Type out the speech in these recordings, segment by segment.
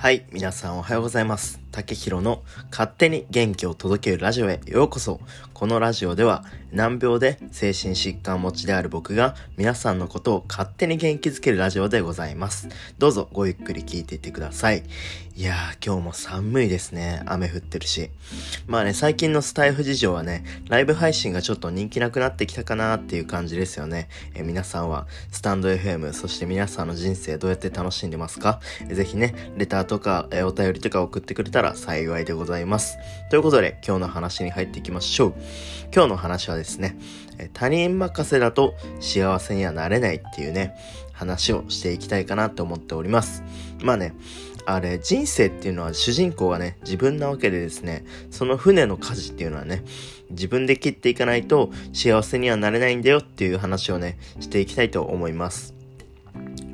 はい、皆さんおはようございます。竹弘の勝手に元気を届けるラジオへようこそ。このラジオでは難病で精神疾患持ちである僕が皆さんのことを勝手に元気づけるラジオでございます。どうぞごゆっくり聞いていってください。いやー、今日も寒いですね。雨降ってるし。まあね、最近のスタイフ事情はね、ライブ配信がちょっと人気なくなってきたかなっていう感じですよね。え皆さんはスタンド FM、そして皆さんの人生どうやって楽しんでますか？ぜひね、レターとか、えお便りとか送ってくれたら幸いでございます。ということで、今日の話に入っていきましょう。今日の話はですね、他人任せだと幸せにはなれないっていうね、話をしていきたいかなと思っております。まあね、あれ、人生っていうのは主人公がね、自分なわけでですね、その船の舵っていうのはね、自分で切っていかないと幸せにはなれないんだよっていう話をね、していきたいと思います。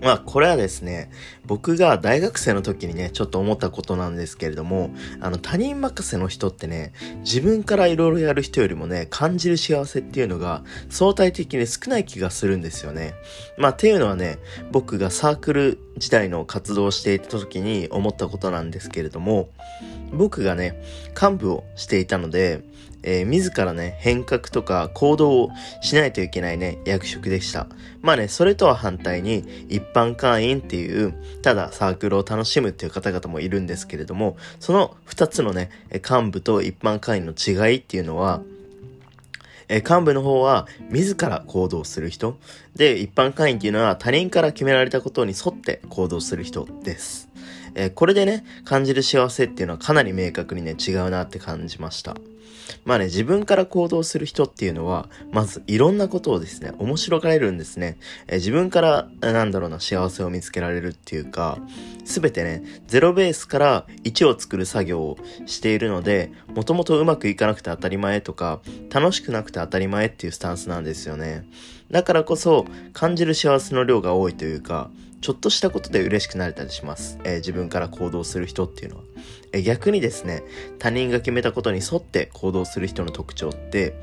まあ、これはですね、僕が大学生の時にね、ちょっと思ったことなんですけれども、あの、他人任せの人ってね、自分から色々やる人よりもね、感じる幸せっていうのが相対的に少ない気がするんですよね。まあ、っていうのはね、僕がサークル時代の活動をしていた時に思ったことなんですけれども、僕がね、幹部をしていたので、えー、自らね、変革とか行動をしないといけないね、役職でした。まあね、それとは反対に、一般会員っていう、ただサークルを楽しむっていう方々もいるんですけれども、その二つのね、幹部と一般会員の違いっていうのは、え幹部の方は自ら行動する人。で、一般会員っていうのは他人から決められたことに沿って行動する人です。えこれでね、感じる幸せっていうのはかなり明確にね、違うなって感じました。まあね、自分から行動する人っていうのは、まずいろんなことをですね、面白がれるんですね。え自分から、なんだろうな、幸せを見つけられるっていうか、すべてね、ゼロベースから1を作る作業をしているので、もともとうまくいかなくて当たり前とか、楽しくなくて当たり前っていうスタンスなんですよね。だからこそ、感じる幸せの量が多いというか、ちょっとしたことで嬉しくなれたりします。えー、自分から行動する人っていうのは。逆にですね、他人が決めたことに沿って行動する人の特徴って、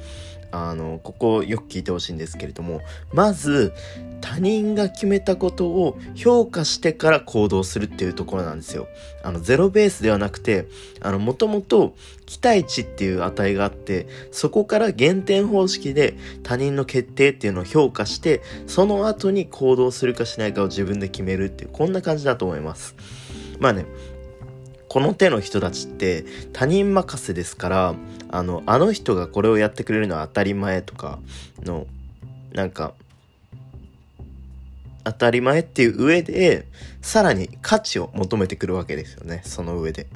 あの、ここよく聞いてほしいんですけれども、まず、他人が決めたことを評価してから行動するっていうところなんですよ。あの、ゼロベースではなくて、あの、もともと期待値っていう値があって、そこから減点方式で他人の決定っていうのを評価して、その後に行動するかしないかを自分で決めるっていう、こんな感じだと思います。まあね、この手の人たちって他人任せですから、あの、あの人がこれをやってくれるのは当たり前とかの、なんか、当たり前っていう上で、さらに価値を求めてくるわけですよね。その上で。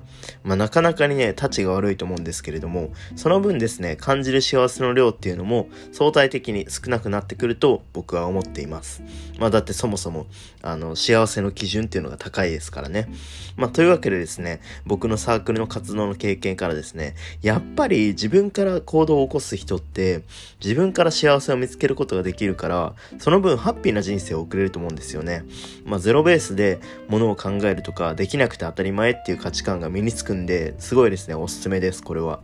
まあなかなかにね、立ちが悪いと思うんですけれども、その分ですね、感じる幸せの量っていうのも相対的に少なくなってくると僕は思っています。まあだってそもそも、あの、幸せの基準っていうのが高いですからね。まあというわけでですね、僕のサークルの活動の経験からですね、やっぱり自分から行動を起こす人って、自分から幸せを見つけることができるから、その分ハッピーな人生を送れるとと思うんですよね。まあゼロベースでものを考えるとか、できなくて当たり前っていう価値観が身につくんで、すごいですね、おすすめです、これは。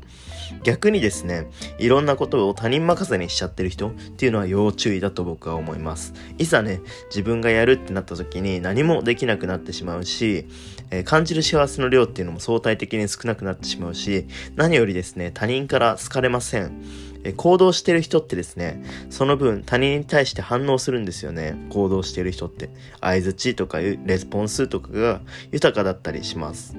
逆にですね、いろんなことを他人任せにしちゃってる人っていうのは要注意だと僕は思います。いざね、自分がやるってなった時に何もできなくなってしまうし、えー、感じる幸せの量っていうのも相対的に少なくなってしまうし、何よりですね、他人から好かれません。え行動してる人ってですね、その分他人に対して反応するんですよね。行動してる人って。合図値とかレスポンスとかが豊かだったりします。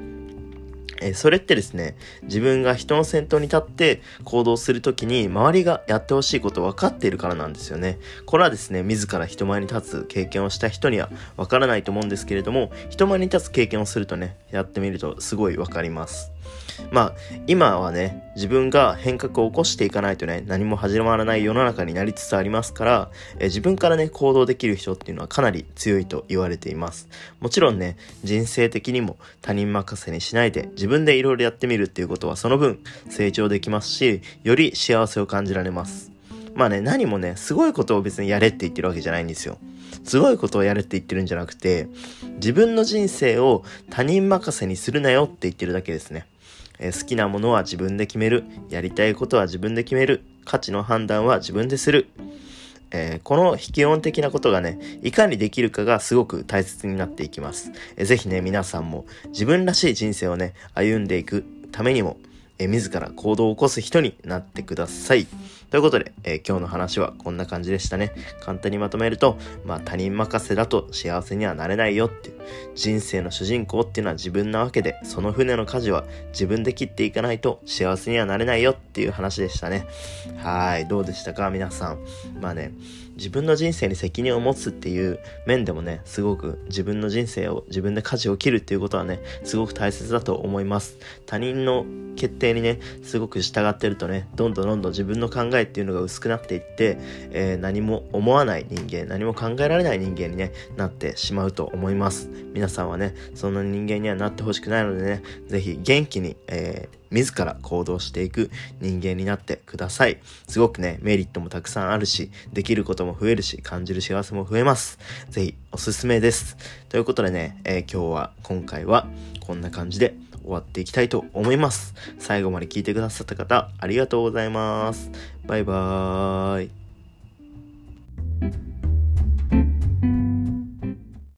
えそれってですね、自分が人の先頭に立って行動するときに周りがやってほしいことを分かっているからなんですよね。これはですね、自ら人前に立つ経験をした人には分からないと思うんですけれども、人前に立つ経験をするとね、やってみるとすごい分かります。まあ、今はね、自分が変革を起こしていかないとね、何も始まらない世の中になりつつありますから、え自分からね、行動できる人っていうのはかなり強いと言われています。もちろんね、人生的にも他人任せにしないで、自分分でいろいろやってみるっていうことはその分成長できますし、より幸せを感じられます。まあね、何もね、すごいことを別にやれって言ってるわけじゃないんですよ。すごいことをやれって言ってるんじゃなくて、自分の人生を他人任せにするなよって言ってるだけですね。えー、好きなものは自分で決める。やりたいことは自分で決める。価値の判断は自分でする。えー、この基本的なことがね、いかにできるかがすごく大切になっていきます。えー、ぜひね、皆さんも自分らしい人生をね、歩んでいくためにも、えー、自ら行動を起こす人になってください。ということで、えー、今日の話はこんな感じでしたね。簡単にまとめると、まあ他人任せだと幸せにはなれないよって。人生の主人公っていうのは自分なわけで、その船の舵は自分で切っていかないと幸せにはなれないよっていう話でしたね。はい、どうでしたか？皆さん。まあね、自分の人生に責任を持つっていう面でもね、すごく自分の人生を自分で舵を切るっていうことはね、すごく大切だと思います。他人の決定にね、すごく従ってるとね、どんどんどんどん自分の考えっていうのが薄くなっていって、えー、何も思わない人間、何も考えられない人間に、ね、なってしまうと思います。皆さんはね、そんな人間にはなってほしくないのでね、ぜひ元気に、えー、自ら行動していく人間になってください。すごくね、メリットもたくさんあるし、できることも増えるし、感じる幸せも増えます。ぜひ、おすすめです。ということでね、えー、今日は、今回は、こんな感じで終わっていきたいと思います。最後まで聞いてくださった方、ありがとうございます。バイバーイ。